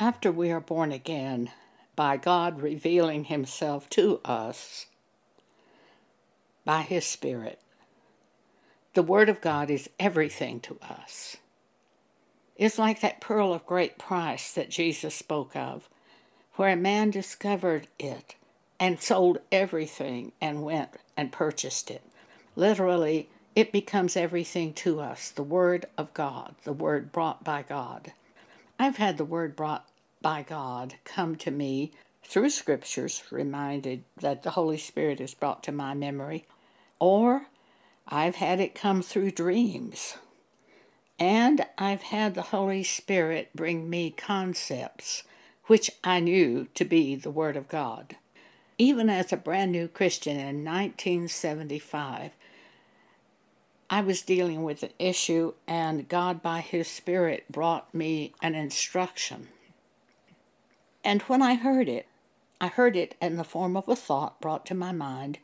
after we are born again, by God revealing Himself to us by His Spirit, the Word of God is everything to us. It's like that pearl of great price that Jesus spoke of, where a man discovered it and sold everything and went and purchased it. Literally, it becomes everything to us the Word of God, the Word brought by God. I've had the Word brought by God come to me through Scriptures, reminded that the Holy Spirit is brought to my memory, or I've had it come through dreams. And I've had the Holy Spirit bring me concepts which I knew to be the Word of God. Even as a brand new Christian in 1975, I was dealing with an issue, and God, by His Spirit, brought me an instruction. And when I heard it, I heard it in the form of a thought brought to my mind.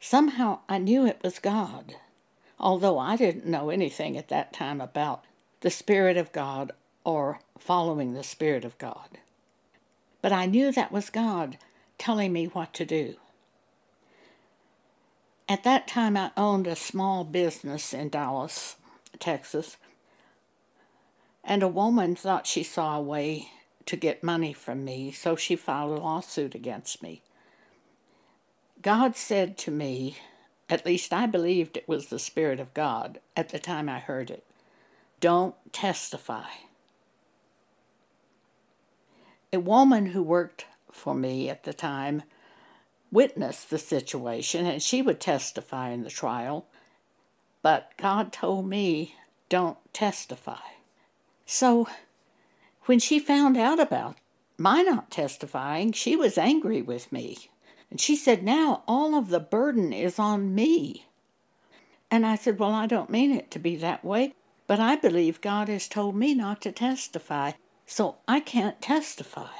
Somehow I knew it was God, although I didn't know anything at that time about the Spirit of God or following the Spirit of God. But I knew that was God telling me what to do. At that time, I owned a small business in Dallas, Texas, and a woman thought she saw a way to get money from me, so she filed a lawsuit against me. God said to me, at least I believed it was the Spirit of God at the time I heard it, don't testify. A woman who worked for me at the time witnessed the situation and she would testify in the trial. But God told me, don't testify. So when she found out about my not testifying, she was angry with me. And she said, Now all of the burden is on me. And I said, Well, I don't mean it to be that way, but I believe God has told me not to testify, so I can't testify.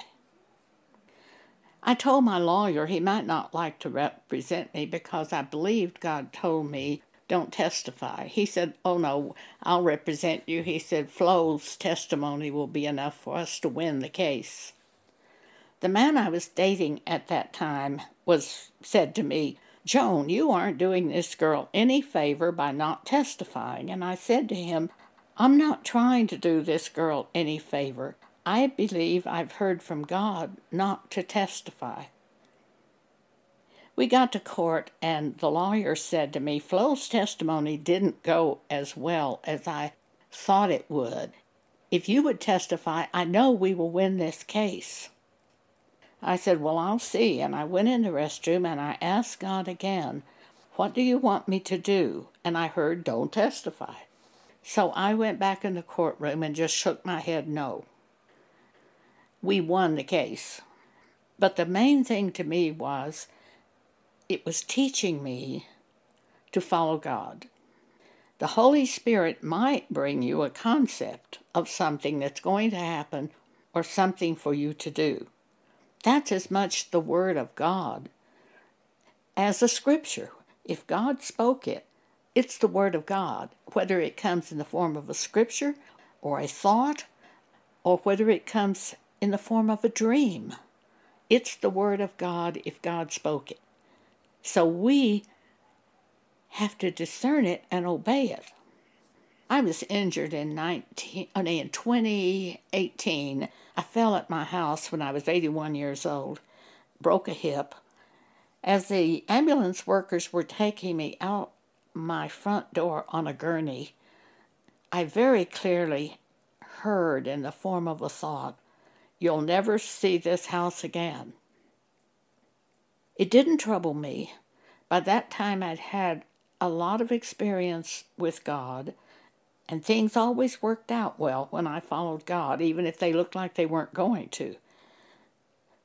I told my lawyer he might not like to represent me because I believed God told me don't testify. He said, Oh no, I'll represent you. He said, Flo's testimony will be enough for us to win the case. The man I was dating at that time was said to me, Joan, you aren't doing this girl any favor by not testifying. And I said to him, I'm not trying to do this girl any favor. I believe I've heard from God not to testify. We got to court, and the lawyer said to me, Flo's testimony didn't go as well as I thought it would. If you would testify, I know we will win this case. I said, Well, I'll see. And I went in the restroom and I asked God again, What do you want me to do? And I heard, Don't testify. So I went back in the courtroom and just shook my head no we won the case. But the main thing to me was it was teaching me to follow God. The Holy Spirit might bring you a concept of something that's going to happen or something for you to do. That's as much the Word of God as a Scripture. If God spoke it, it's the Word of God, whether it comes in the form of a Scripture or a thought, or whether it comes in the form of a dream. It's the Word of God if God spoke it. So we have to discern it and obey it. I was injured in 19, in 2018. I fell at my house when I was 81 years old, broke a hip. As the ambulance workers were taking me out my front door on a gurney, I very clearly heard in the form of a thought, You'll never see this house again. It didn't trouble me. By that time, I'd had a lot of experience with God, and things always worked out well when I followed God, even if they looked like they weren't going to.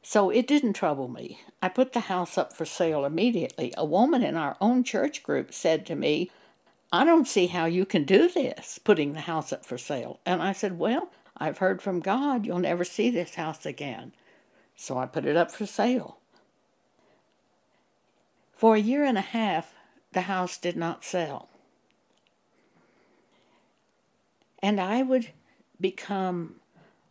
So it didn't trouble me. I put the house up for sale immediately. A woman in our own church group said to me, I don't see how you can do this, putting the house up for sale. And I said, Well, I've heard from God you'll never see this house again. So I put it up for sale. For a year and a half, the house did not sell. And I would become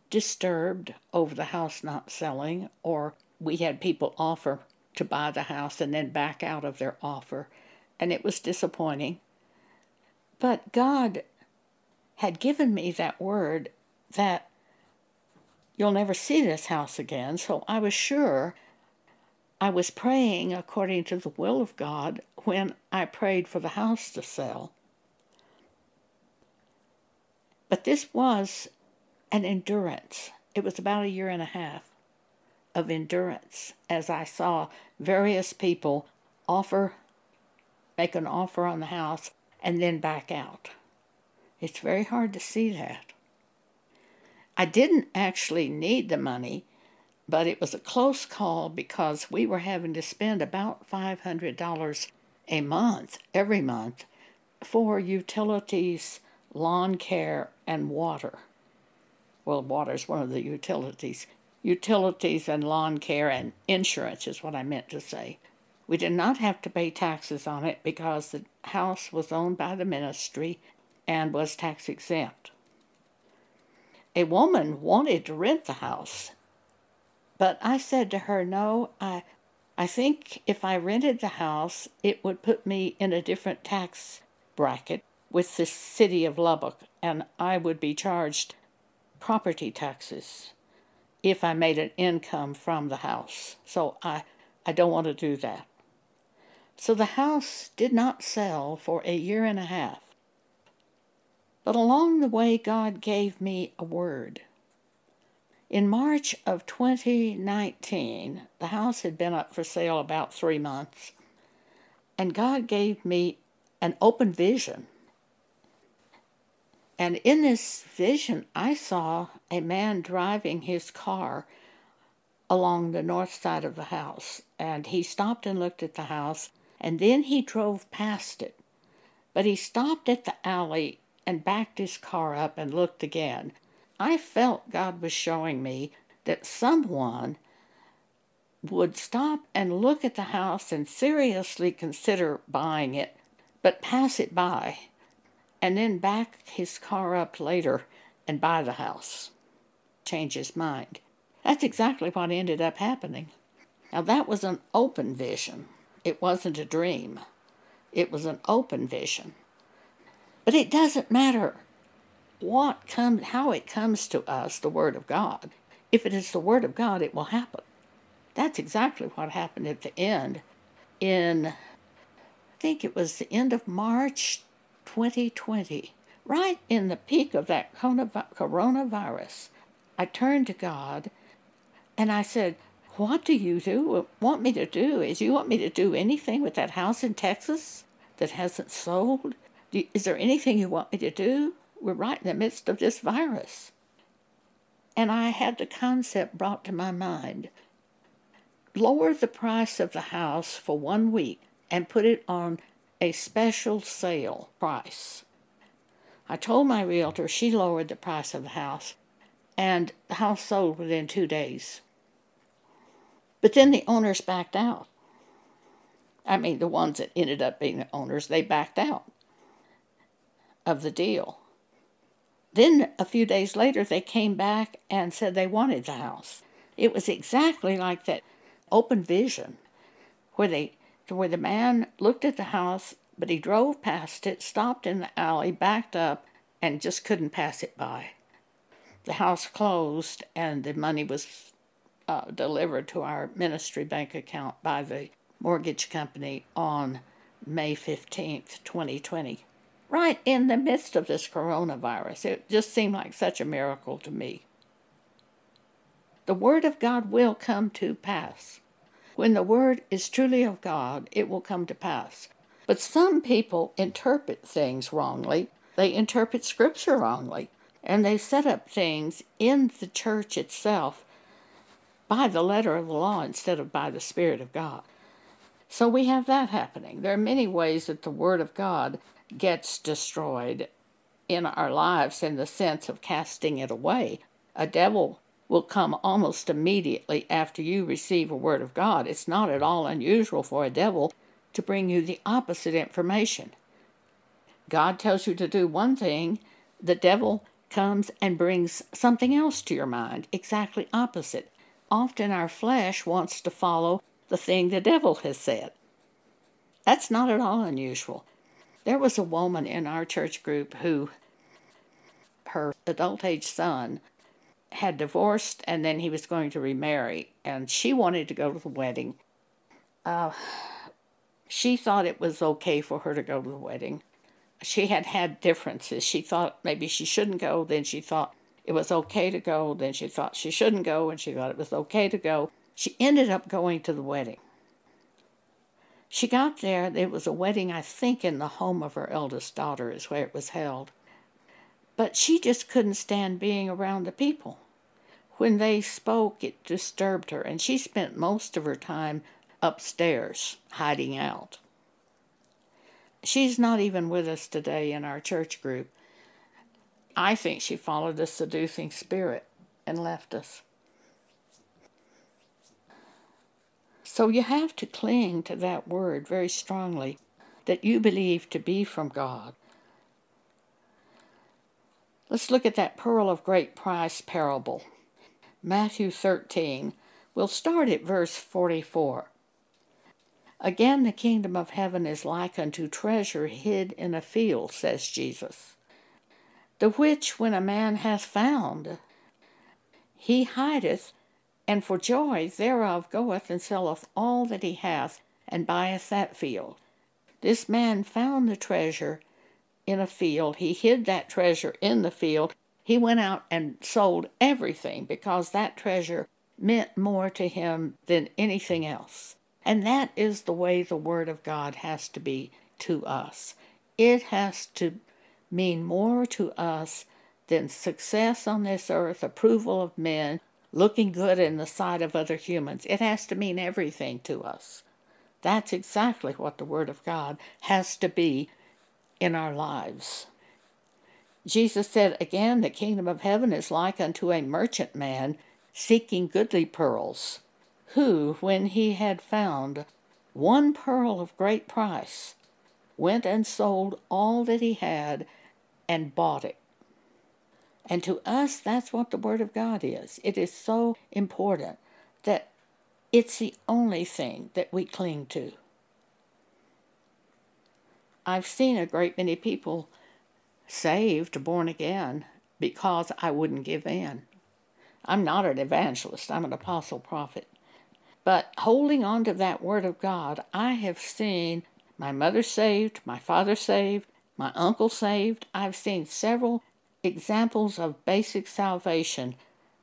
disturbed over the house not selling, or we had people offer to buy the house and then back out of their offer, and it was disappointing. But God had given me that word that you'll never see this house again, so I was sure I was praying according to the will of God when I prayed for the house to sell. But this was an endurance. It was about a year and a half of endurance as I saw various people offer, make an offer on the house, and then back out. It's very hard to see that. I didn't actually need the money, but it was a close call because we were having to spend about $500 a month, every month, for utilities, lawn care, and water. Well, water is one of the utilities. Utilities and lawn care and insurance is what I meant to say. We did not have to pay taxes on it because the house was owned by the ministry and was tax exempt. A woman wanted to rent the house, but I said to her, No, I, I think if I rented the house, it would put me in a different tax bracket with the city of Lubbock, and I would be charged property taxes if I made an income from the house. So I, I don't want to do that. So the house did not sell for a year and a half. But along the way, God gave me a word. In March of 2019, the house had been up for sale about three months, and God gave me an open vision and in this vision, I saw a man driving his car along the north side of the house. And he stopped and looked at the house, and then he drove past it. But he stopped at the alley and backed his car up and looked again. I felt God was showing me that someone would stop and look at the house and seriously consider buying it, but pass it by and then back his car up later and buy the house. Change his mind. That's exactly what ended up happening. Now, that was an open vision. It wasn't a dream. It was an open vision. But it doesn't matter what comes, how it comes to us, the Word of God. If it is the Word of God, it will happen. That's exactly what happened at the end. In, I think it was the end of March 2020, right in the peak of that coronavirus, I turned to God and I said, What do you do? Want me to do? Is you want me to do anything with that house in Texas that hasn't sold? Is there anything you want me to do? We're right in the midst of this virus. And I had the concept brought to my mind lower the price of the house for one week and put it on a special sale price. I told my realtor she lowered the price of the house, and the house sold within two days. But then the owners backed out. I mean, the ones that ended up being the owners, they backed out of the deal. Then a few days later, they came back and said they wanted the house. It was exactly like that open vision where they where the man looked at the house, but he drove past it, stopped in the alley, backed up, and just couldn't pass it by. The house closed, and the money was uh, delivered to our ministry bank account by the mortgage company on May 15th, 2020. Right in the midst of this coronavirus. It just seemed like such a miracle to me. The Word of God will come to pass. When the word is truly of God, it will come to pass. But some people interpret things wrongly. They interpret Scripture wrongly. And they set up things in the church itself by the letter of the law instead of by the Spirit of God. So we have that happening. There are many ways that the Word of God gets destroyed in our lives in the sense of casting it away. A devil will come almost immediately after you receive a word of God. It's not at all unusual for a devil to bring you the opposite information. God tells you to do one thing, the devil comes and brings something else to your mind, exactly opposite. Often our flesh wants to follow the thing the devil has said. That's not at all unusual. There was a woman in our church group who, her adult age son, had divorced and then he was going to remarry, and she wanted to go to the wedding. Uh, she thought it was okay for her to go to the wedding. She had had differences. She thought maybe she shouldn't go, then she thought it was okay to go, then she thought she shouldn't go, and she thought it was okay to go. She ended up going to the wedding. She got there, it was a wedding, I think, in the home of her eldest daughter, is where it was held. But she just couldn't stand being around the people. When they spoke, it disturbed her, and she spent most of her time upstairs, hiding out. She's not even with us today in our church group. I think she followed the seducing spirit and left us. So you have to cling to that word very strongly that you believe to be from God. Let's look at that pearl of great price parable. Matthew 13. We'll start at verse 44. Again, the kingdom of heaven is like unto treasure hid in a field, says Jesus, the which when a man hath found, he hideth and for joy thereof goeth and selleth all that he hath, and buyeth that field. This man found the treasure in a field. He hid that treasure in the field. He went out and sold everything because that treasure meant more to him than anything else. And that is the way the Word of God has to be to us. It has to mean more to us than success on this earth, approval of men, looking good in the sight of other humans. It has to mean everything to us. That's exactly what the Word of God has to be in our lives. Jesus said again, The kingdom of heaven is like unto a merchant man seeking goodly pearls, who, when he had found one pearl of great price, went and sold all that he had and bought it. And to us, that's what the Word of God is. It is so important that it's the only thing that we cling to. I've seen a great many people saved, born again, because I wouldn't give in. I'm not an evangelist, I'm an apostle prophet. But holding on to that Word of God, I have seen my mother saved, my father saved, my uncle saved. I've seen several examples of basic salvation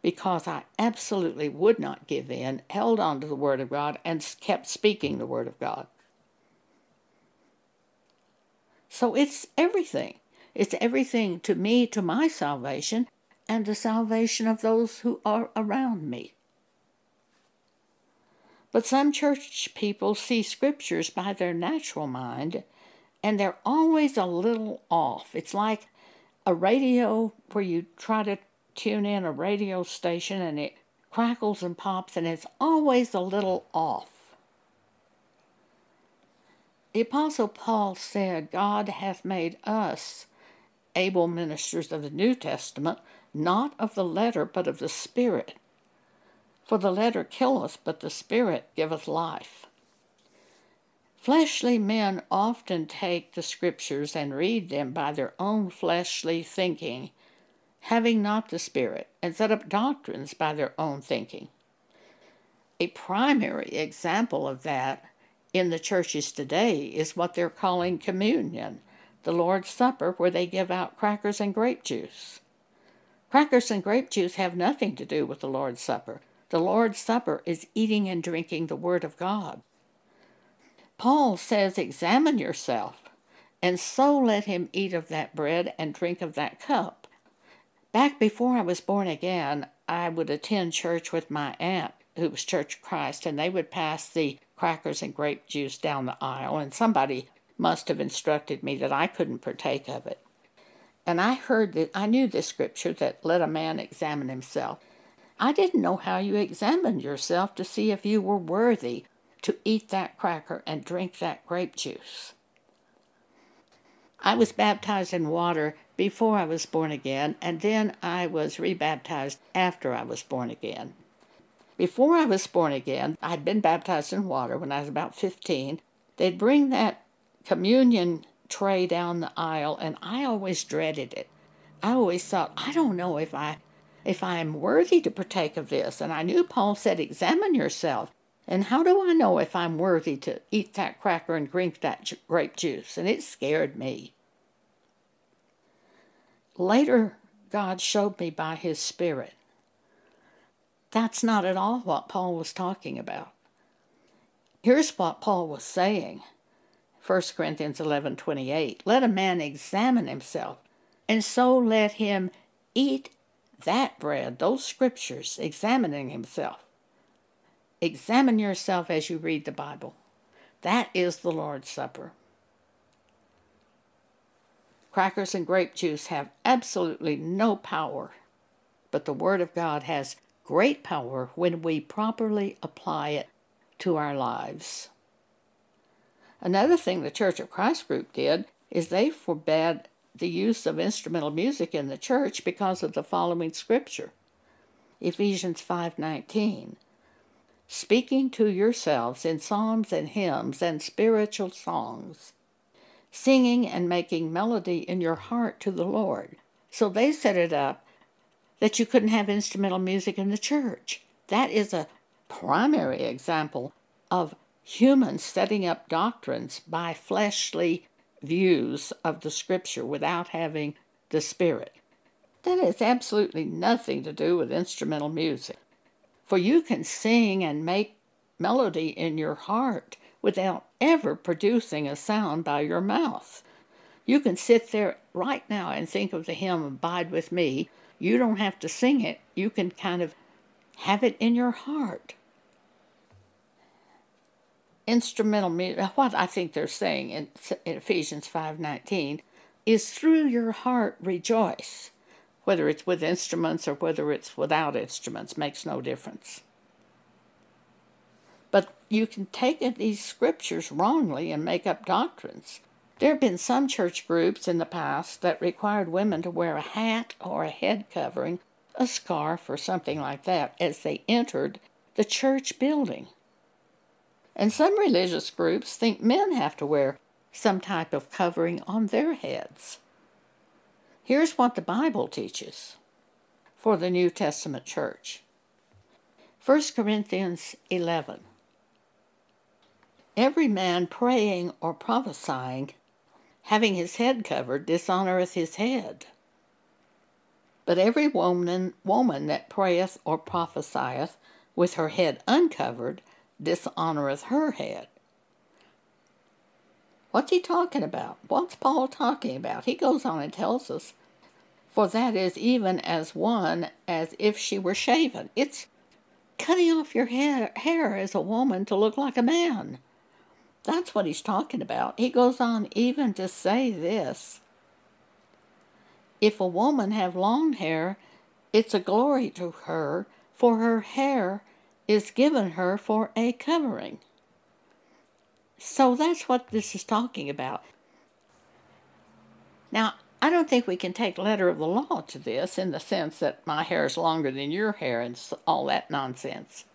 because I absolutely would not give in, held on to the Word of God, and kept speaking the Word of God. So it's everything. It's everything to me, to my salvation, and the salvation of those who are around me. But some church people see scriptures by their natural mind, and they're always a little off. It's like a radio where you try to tune in a radio station and it crackles and pops and it's always a little off. The Apostle Paul said, God hath made us able ministers of the New Testament, not of the letter, but of the Spirit. For the letter killeth, but the Spirit giveth life. Fleshly men often take the Scriptures and read them by their own fleshly thinking, having not the Spirit, and set up doctrines by their own thinking. A primary example of that in the churches today is what they're calling communion, the Lord's Supper, where they give out crackers and grape juice. Crackers and grape juice have nothing to do with the Lord's Supper. The Lord's Supper is eating and drinking the Word of God. Paul says, Examine yourself, and so let him eat of that bread and drink of that cup. Back before I was born again, I would attend church with my aunt, who was Church of Christ, and they would pass the crackers and grape juice down the aisle, and somebody must have instructed me that I couldn't partake of it. And I heard that I knew this scripture that let a man examine himself. I didn't know how you examined yourself to see if you were worthy to eat that cracker and drink that grape juice. I was baptized in water before I was born again, and then I was rebaptized after I was born again. Before I was born again, I'd been baptized in water when I was about 15. They'd bring that communion tray down the aisle, and I always dreaded it. I always thought, I don't know if I if I am worthy to partake of this. And I knew Paul said, Examine yourself. And how do I know if I'm worthy to eat that cracker and drink that grape juice? And it scared me. Later, God showed me by His Spirit. That's not at all what Paul was talking about. Here's what Paul was saying 1 Corinthians 11 28. Let a man examine himself, and so let him eat that bread, those scriptures, examining himself. Examine yourself as you read the Bible. That is the Lord's Supper. Crackers and grape juice have absolutely no power, but the Word of God has great power when we properly apply it to our lives. Another thing the Church of Christ group did is they forbade the use of instrumental music in the church because of the following scripture. Ephesians 5:19 Speaking to yourselves in psalms and hymns and spiritual songs, singing and making melody in your heart to the Lord. So they set it up that you couldn't have instrumental music in the church. That is a primary example of humans setting up doctrines by fleshly views of the scripture without having the spirit. That has absolutely nothing to do with instrumental music. For you can sing and make melody in your heart without ever producing a sound by your mouth. You can sit there right now and think of the hymn Abide with Me. You don't have to sing it, you can kind of have it in your heart instrumental music, uh, what I think they're saying in, in Ephesians 5.19, is through your heart rejoice. Whether it's with instruments or whether it's without instruments makes no difference. But you can take these scriptures wrongly and make up doctrines. There have been some church groups in the past that required women to wear a hat or a head covering, a scarf, or something like that as they entered the church building. And some religious groups think men have to wear some type of covering on their heads. Here's what the Bible teaches for the New Testament church 1 Corinthians 11. Every man praying or prophesying, having his head covered, dishonoreth his head. But every woman, woman that prayeth or prophesieth with her head uncovered dishonoreth her head. What's he talking about? What's Paul talking about? He goes on and tells us, For that is even as one as if she were shaven. It's cutting off your hair, hair as a woman to look like a man. That's what he's talking about. He goes on even to say this If a woman have long hair, it's a glory to her, for her hair is given her for a covering. So that's what this is talking about. Now, I don't think we can take letter of the law to this in the sense that my hair is longer than your hair and all that nonsense.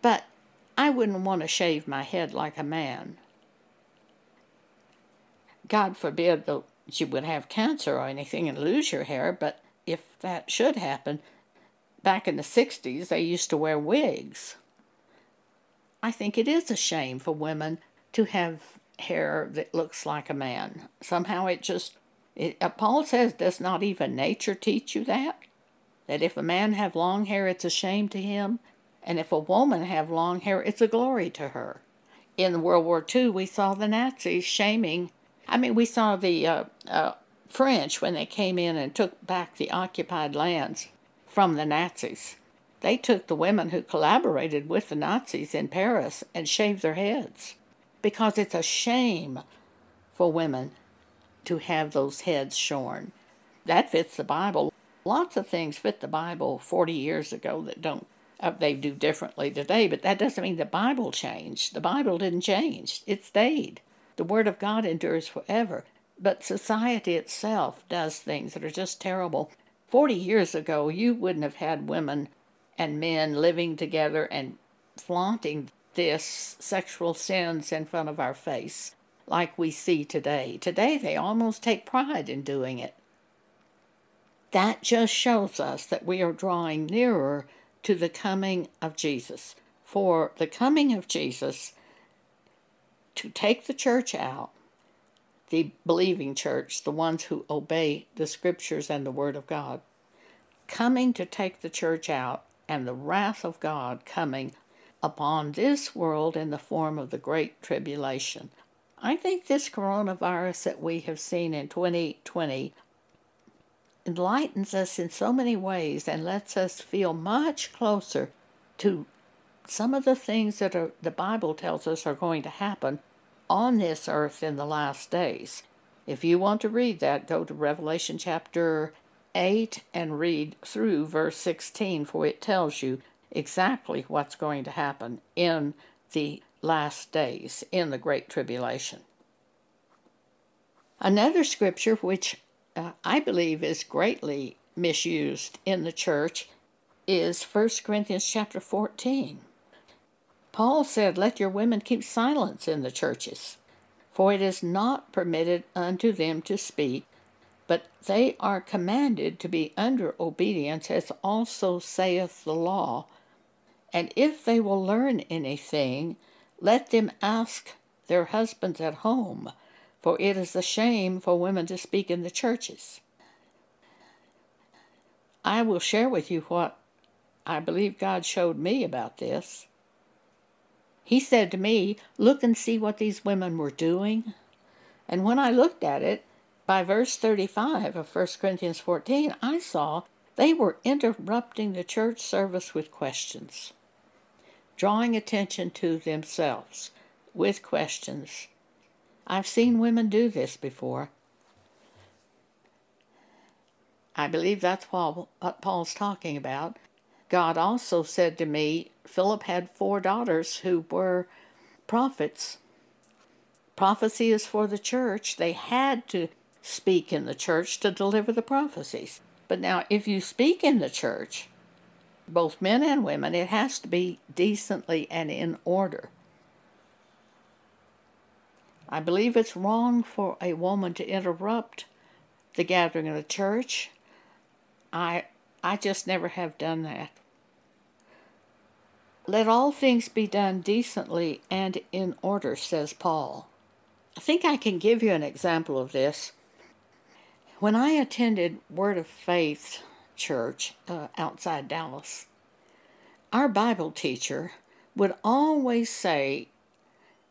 But I wouldn't want to shave my head like a man. God forbid that you would have cancer or anything and lose your hair, but if that should happen, back in the 60s, they used to wear wigs. I think it is a shame for women to have hair that looks like a man. Somehow it just, it, uh, Paul says, does not even nature teach you that? That if a man have long hair, it's a shame to him, and if a woman have long hair, it's a glory to her. In World War II, we saw the Nazis shaming. I mean, we saw the uh, uh, French when they came in and took back the occupied lands from the Nazis. They took the women who collaborated with the Nazis in Paris and shaved their heads because it's a shame for women to have those heads shorn. That fits the Bible. Lots of things fit the Bible 40 years ago that don't uh, they do differently today, but that doesn't mean the Bible changed. The Bible didn't change. It stayed. The word of God endures forever. but society itself does things that are just terrible. 40 years ago, you wouldn't have had women and men living together and flaunting this sexual sins in front of our face like we see today. Today, they almost take pride in doing it. That just shows us that we are drawing nearer to the coming of Jesus. For the coming of Jesus to take the church out, the believing church, the ones who obey the scriptures and the word of God, coming to take the church out, and the wrath of God coming upon this world in the form of the Great Tribulation. I think this coronavirus that we have seen in 2020 enlightens us in so many ways and lets us feel much closer to some of the things that are, the Bible tells us are going to happen on this earth in the last days. If you want to read that, go to Revelation chapter 8 and read through verse 16, for it tells you exactly what's going to happen in the last days, in the Great Tribulation. Another scripture which uh, I believe is greatly misused in the church is 1 Corinthians chapter 14. Paul said, Let your women keep silence in the churches, for it is not permitted unto them to speak, but they are commanded to be under obedience, as also saith the law. And if they will learn anything, let them ask their husbands at home, for it is a shame for women to speak in the churches. I will share with you what I believe God showed me about this. He said to me, Look and see what these women were doing. And when I looked at it, by verse 35 of 1 Corinthians 14, I saw they were interrupting the church service with questions, drawing attention to themselves with questions. I've seen women do this before. I believe that's what Paul's talking about. God also said to me, Philip had four daughters who were prophets. Prophecy is for the church. They had to speak in the church to deliver the prophecies. But now, if you speak in the church, both men and women, it has to be decently and in order. I believe it's wrong for a woman to interrupt the gathering of the church. I I just never have done that. Let all things be done decently and in order, says Paul. I think I can give you an example of this. When I attended Word of Faith Church uh, outside Dallas, our Bible teacher would always say,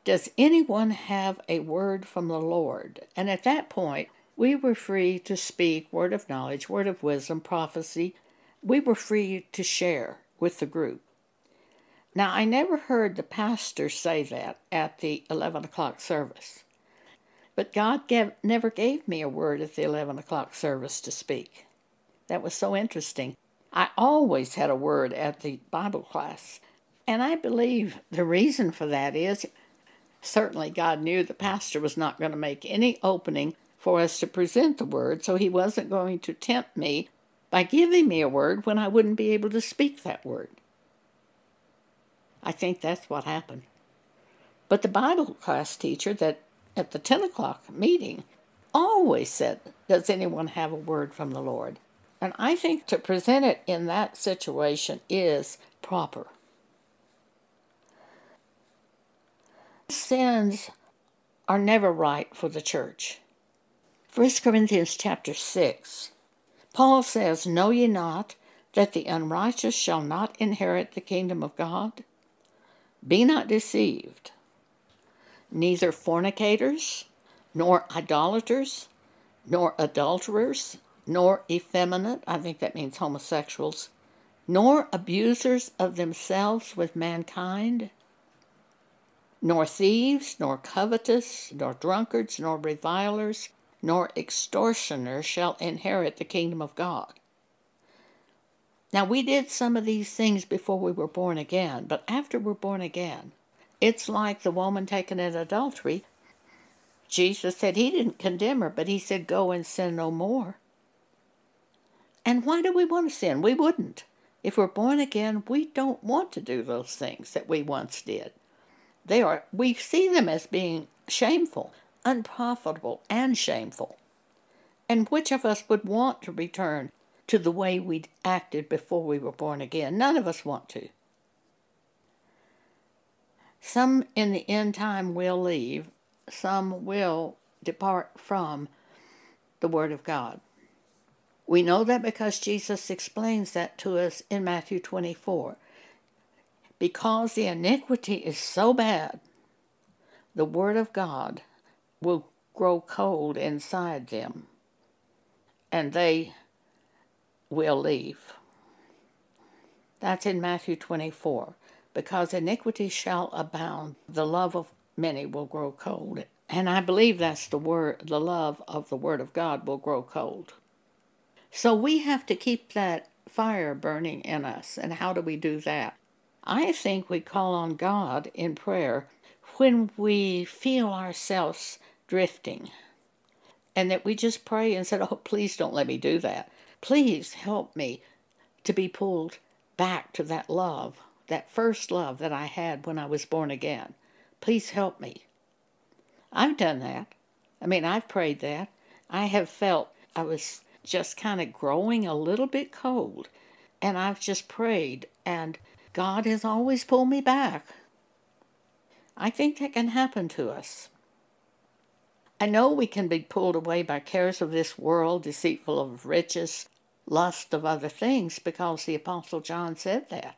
Does anyone have a word from the Lord? And at that point, we were free to speak word of knowledge, word of wisdom, prophecy. We were free to share with the group. Now, I never heard the pastor say that at the 11 o'clock service, but God gave, never gave me a word at the 11 o'clock service to speak. That was so interesting. I always had a word at the Bible class, and I believe the reason for that is certainly God knew the pastor was not going to make any opening for us to present the word, so he wasn't going to tempt me by giving me a word when I wouldn't be able to speak that word. I think that's what happened. But the Bible class teacher that at the 10 o'clock meeting always said, Does anyone have a word from the Lord? And I think to present it in that situation is proper. Sins are never right for the church. 1 Corinthians chapter 6, Paul says, Know ye not that the unrighteous shall not inherit the kingdom of God? Be not deceived. Neither fornicators, nor idolaters, nor adulterers, nor effeminate, I think that means homosexuals, nor abusers of themselves with mankind, nor thieves, nor covetous, nor drunkards, nor revilers, nor extortioners shall inherit the kingdom of God. Now, we did some of these things before we were born again, but after we're born again, it's like the woman taken in adultery. Jesus said he didn't condemn her, but he said, Go and sin no more. And why do we want to sin? We wouldn't. If we're born again, we don't want to do those things that we once did. They are we see them as being shameful, unprofitable, and shameful. And which of us would want to return to the way we acted before we were born again? None of us want to. Some in the end time will leave, some will depart from the Word of God. We know that because Jesus explains that to us in Matthew 24. Because the iniquity is so bad, the Word of God will grow cold inside them and they will leave. That's in Matthew 24. Because iniquity shall abound, the love of many will grow cold. And I believe that's the word, the love of the Word of God will grow cold. So we have to keep that fire burning in us. And how do we do that? I think we call on God in prayer when we feel ourselves drifting. And that we just pray and said, Oh, please don't let me do that. Please help me to be pulled back to that love, that first love that I had when I was born again. Please help me. I've done that. I mean, I've prayed that. I have felt I was just kind of growing a little bit cold. And I've just prayed, and God has always pulled me back. I think that can happen to us. I know we can be pulled away by cares of this world, deceitful of riches, lust of other things, because the Apostle John said that.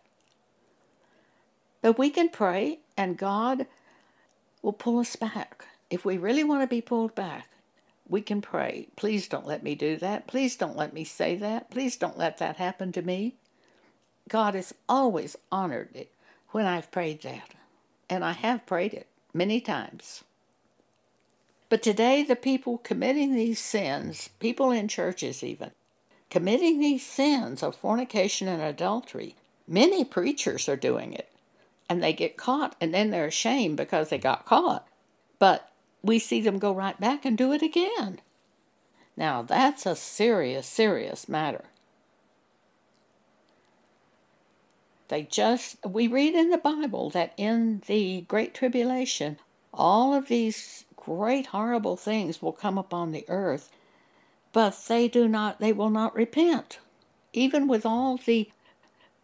But we can pray, and God will pull us back. If we really want to be pulled back, we can pray. Please don't let me do that. Please don't let me say that. Please don't let that happen to me. God has always honored it when I've prayed that. And I have prayed it many times. But today, the people committing these sins, people in churches even, committing these sins of fornication and adultery, many preachers are doing it. And they get caught, and then they're ashamed because they got caught. But we see them go right back and do it again. Now, that's a serious, serious matter. They just, we read in the Bible that in the Great Tribulation, all of these great, horrible things will come upon the earth, but they do not, they will not repent. Even with all the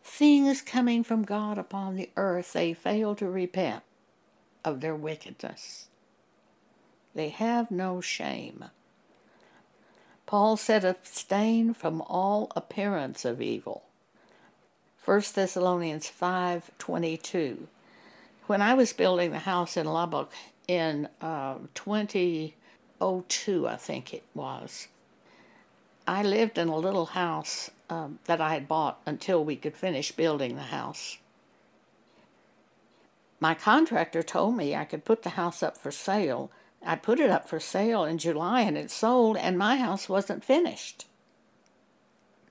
things coming from God upon the earth, they fail to repent of their wickedness. They have no shame. Paul said, abstain from all appearance of evil. 1 Thessalonians 5.22 When I was building the house in Lubbock in uh, 2002, I think it was, I lived in a little house um, that I had bought until we could finish building the house. My contractor told me I could put the house up for sale I put it up for sale in July and it sold, and my house wasn't finished.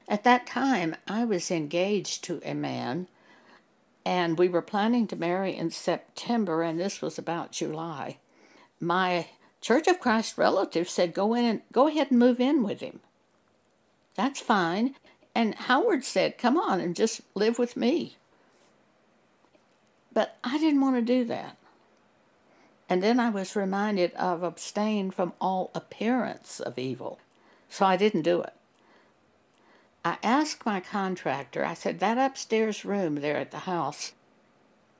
At that time, I was engaged to a man, and we were planning to marry in September, and this was about July. My Church of Christ relative said, "Go in and go ahead and move in with him." That's fine. And Howard said, "Come on and just live with me." But I didn't want to do that. And then I was reminded of abstain from all appearance of evil. So I didn't do it. I asked my contractor, I said, that upstairs room there at the house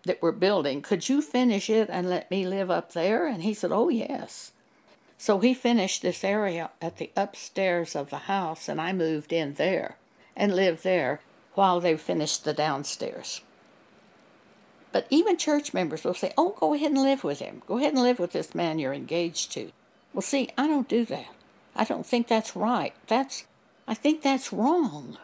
that we're building, could you finish it and let me live up there? And he said, oh, yes. So he finished this area at the upstairs of the house, and I moved in there and lived there while they finished the downstairs. But even church members will say, oh, go ahead and live with him. Go ahead and live with this man you're engaged to. Well, see, I don't do that. I don't think that's right. That's, I think that's wrong.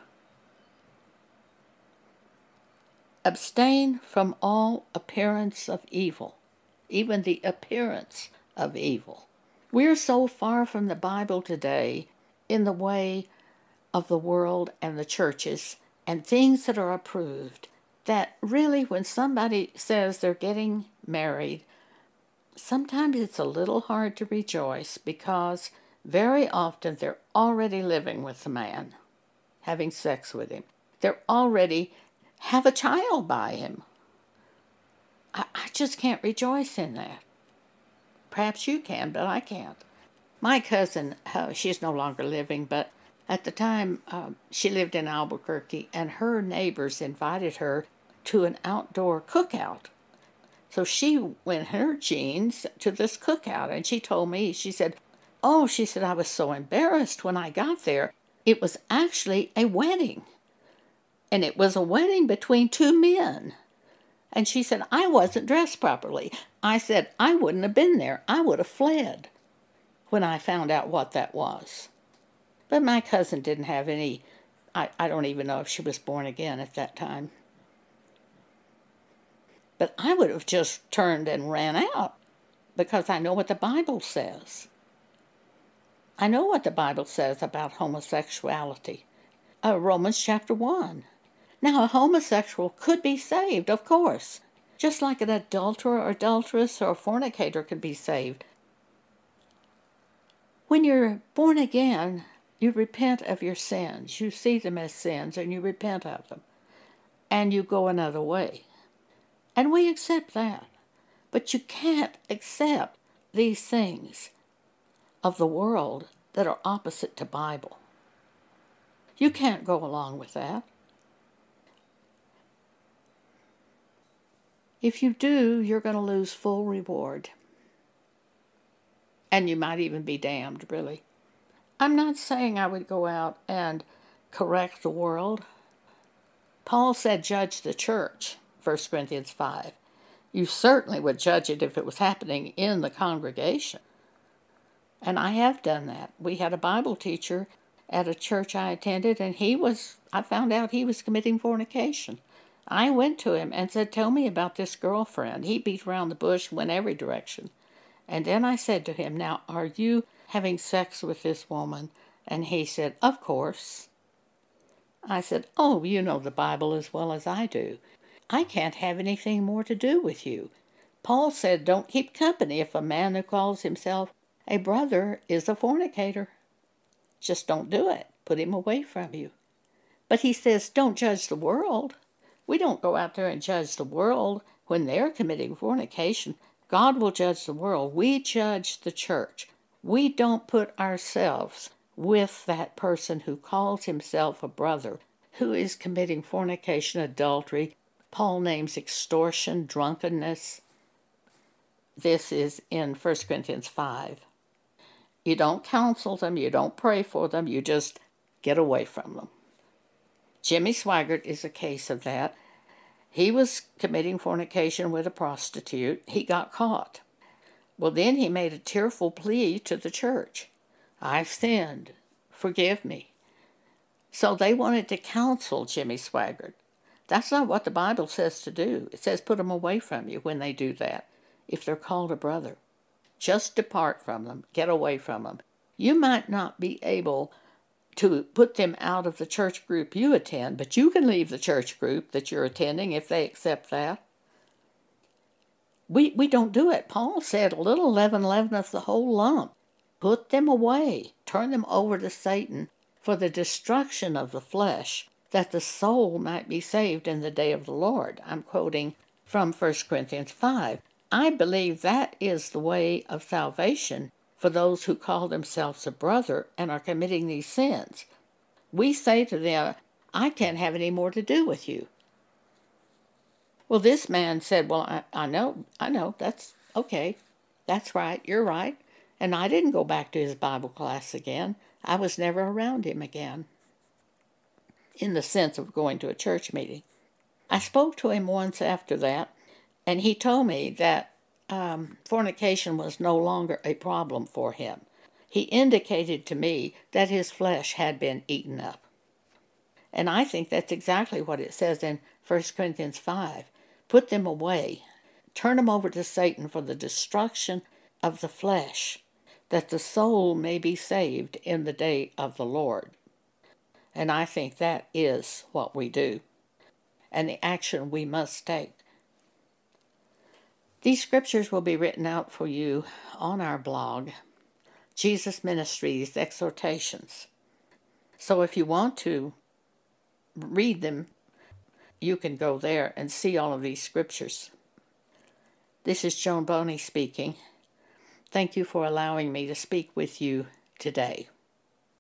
Abstain from all appearance of evil, even the appearance of evil. We're so far from the Bible today in the way of the world and the churches and things that are approved that really, when somebody says they're getting married, sometimes it's a little hard to rejoice because very often they're already living with the man, having sex with him. They're already have a child by him. I, I just can't rejoice in that. Perhaps you can, but I can't. My cousin, uh, she's no longer living, but at the time uh, she lived in Albuquerque, and her neighbors invited her to an outdoor cookout. So she went in her jeans to this cookout, and she told me, she said, Oh, she said, I was so embarrassed when I got there. It was actually a wedding. And it was a wedding between two men. And she said, I wasn't dressed properly. I said, I wouldn't have been there. I would have fled when I found out what that was. But my cousin didn't have any, I, I don't even know if she was born again at that time. But I would have just turned and ran out because I know what the Bible says. I know what the Bible says about homosexuality. Uh, Romans chapter 1. Now, a homosexual could be saved, of course, just like an adulterer or adulteress or fornicator could be saved. When you're born again, you repent of your sins. You see them as sins and you repent of them. And you go another way. And we accept that. But you can't accept these things of the world that are opposite to Bible. You can't go along with that. If you do, you're going to lose full reward. And you might even be damned, really. I'm not saying I would go out and correct the world. Paul said, judge the church. 1 Corinthians 5. You certainly would judge it if it was happening in the congregation. And I have done that. We had a Bible teacher at a church I attended, and he was, I found out he was committing fornication. I went to him and said, Tell me about this girlfriend. He beat around the bush, went every direction. And then I said to him, Now, are you having sex with this woman? And he said, Of course. I said, Oh, you know the Bible as well as I do. I can't have anything more to do with you. Paul said, Don't keep company if a man who calls himself a brother is a fornicator. Just don't do it. Put him away from you. But he says, Don't judge the world. We don't go out there and judge the world when they're committing fornication. God will judge the world. We judge the church. We don't put ourselves with that person who calls himself a brother, who is committing fornication, adultery, Paul names extortion, drunkenness. This is in 1 Corinthians 5. You don't counsel them, you don't pray for them, you just get away from them. Jimmy Swaggart is a case of that. He was committing fornication with a prostitute. He got caught. Well, then he made a tearful plea to the church I've sinned. Forgive me. So they wanted to counsel Jimmy Swaggart. That's not what the Bible says to do. It says put them away from you when they do that, if they're called a brother. Just depart from them, get away from them. You might not be able to put them out of the church group you attend, but you can leave the church group that you're attending if they accept that. We, we don't do it. Paul said, a little leaven leaveneth the whole lump. Put them away, turn them over to Satan for the destruction of the flesh that the soul might be saved in the day of the Lord. I'm quoting from 1 Corinthians 5. I believe that is the way of salvation for those who call themselves a brother and are committing these sins. We say to them, I can't have any more to do with you. Well, this man said, Well, I, I know, I know, that's okay. That's right, you're right. And I didn't go back to his Bible class again. I was never around him again in the sense of going to a church meeting. I spoke to him once after that, and he told me that um, fornication was no longer a problem for him. He indicated to me that his flesh had been eaten up. And I think that's exactly what it says in 1 Corinthians 5. Put them away, turn them over to Satan for the destruction of the flesh, that the soul may be saved in the day of the Lord. And I think that is what we do and the action we must take. These scriptures will be written out for you on our blog, Jesus Ministries Exhortations. So if you want to read them, you can go there and see all of these scriptures. This is Joan Boney speaking. Thank you for allowing me to speak with you today.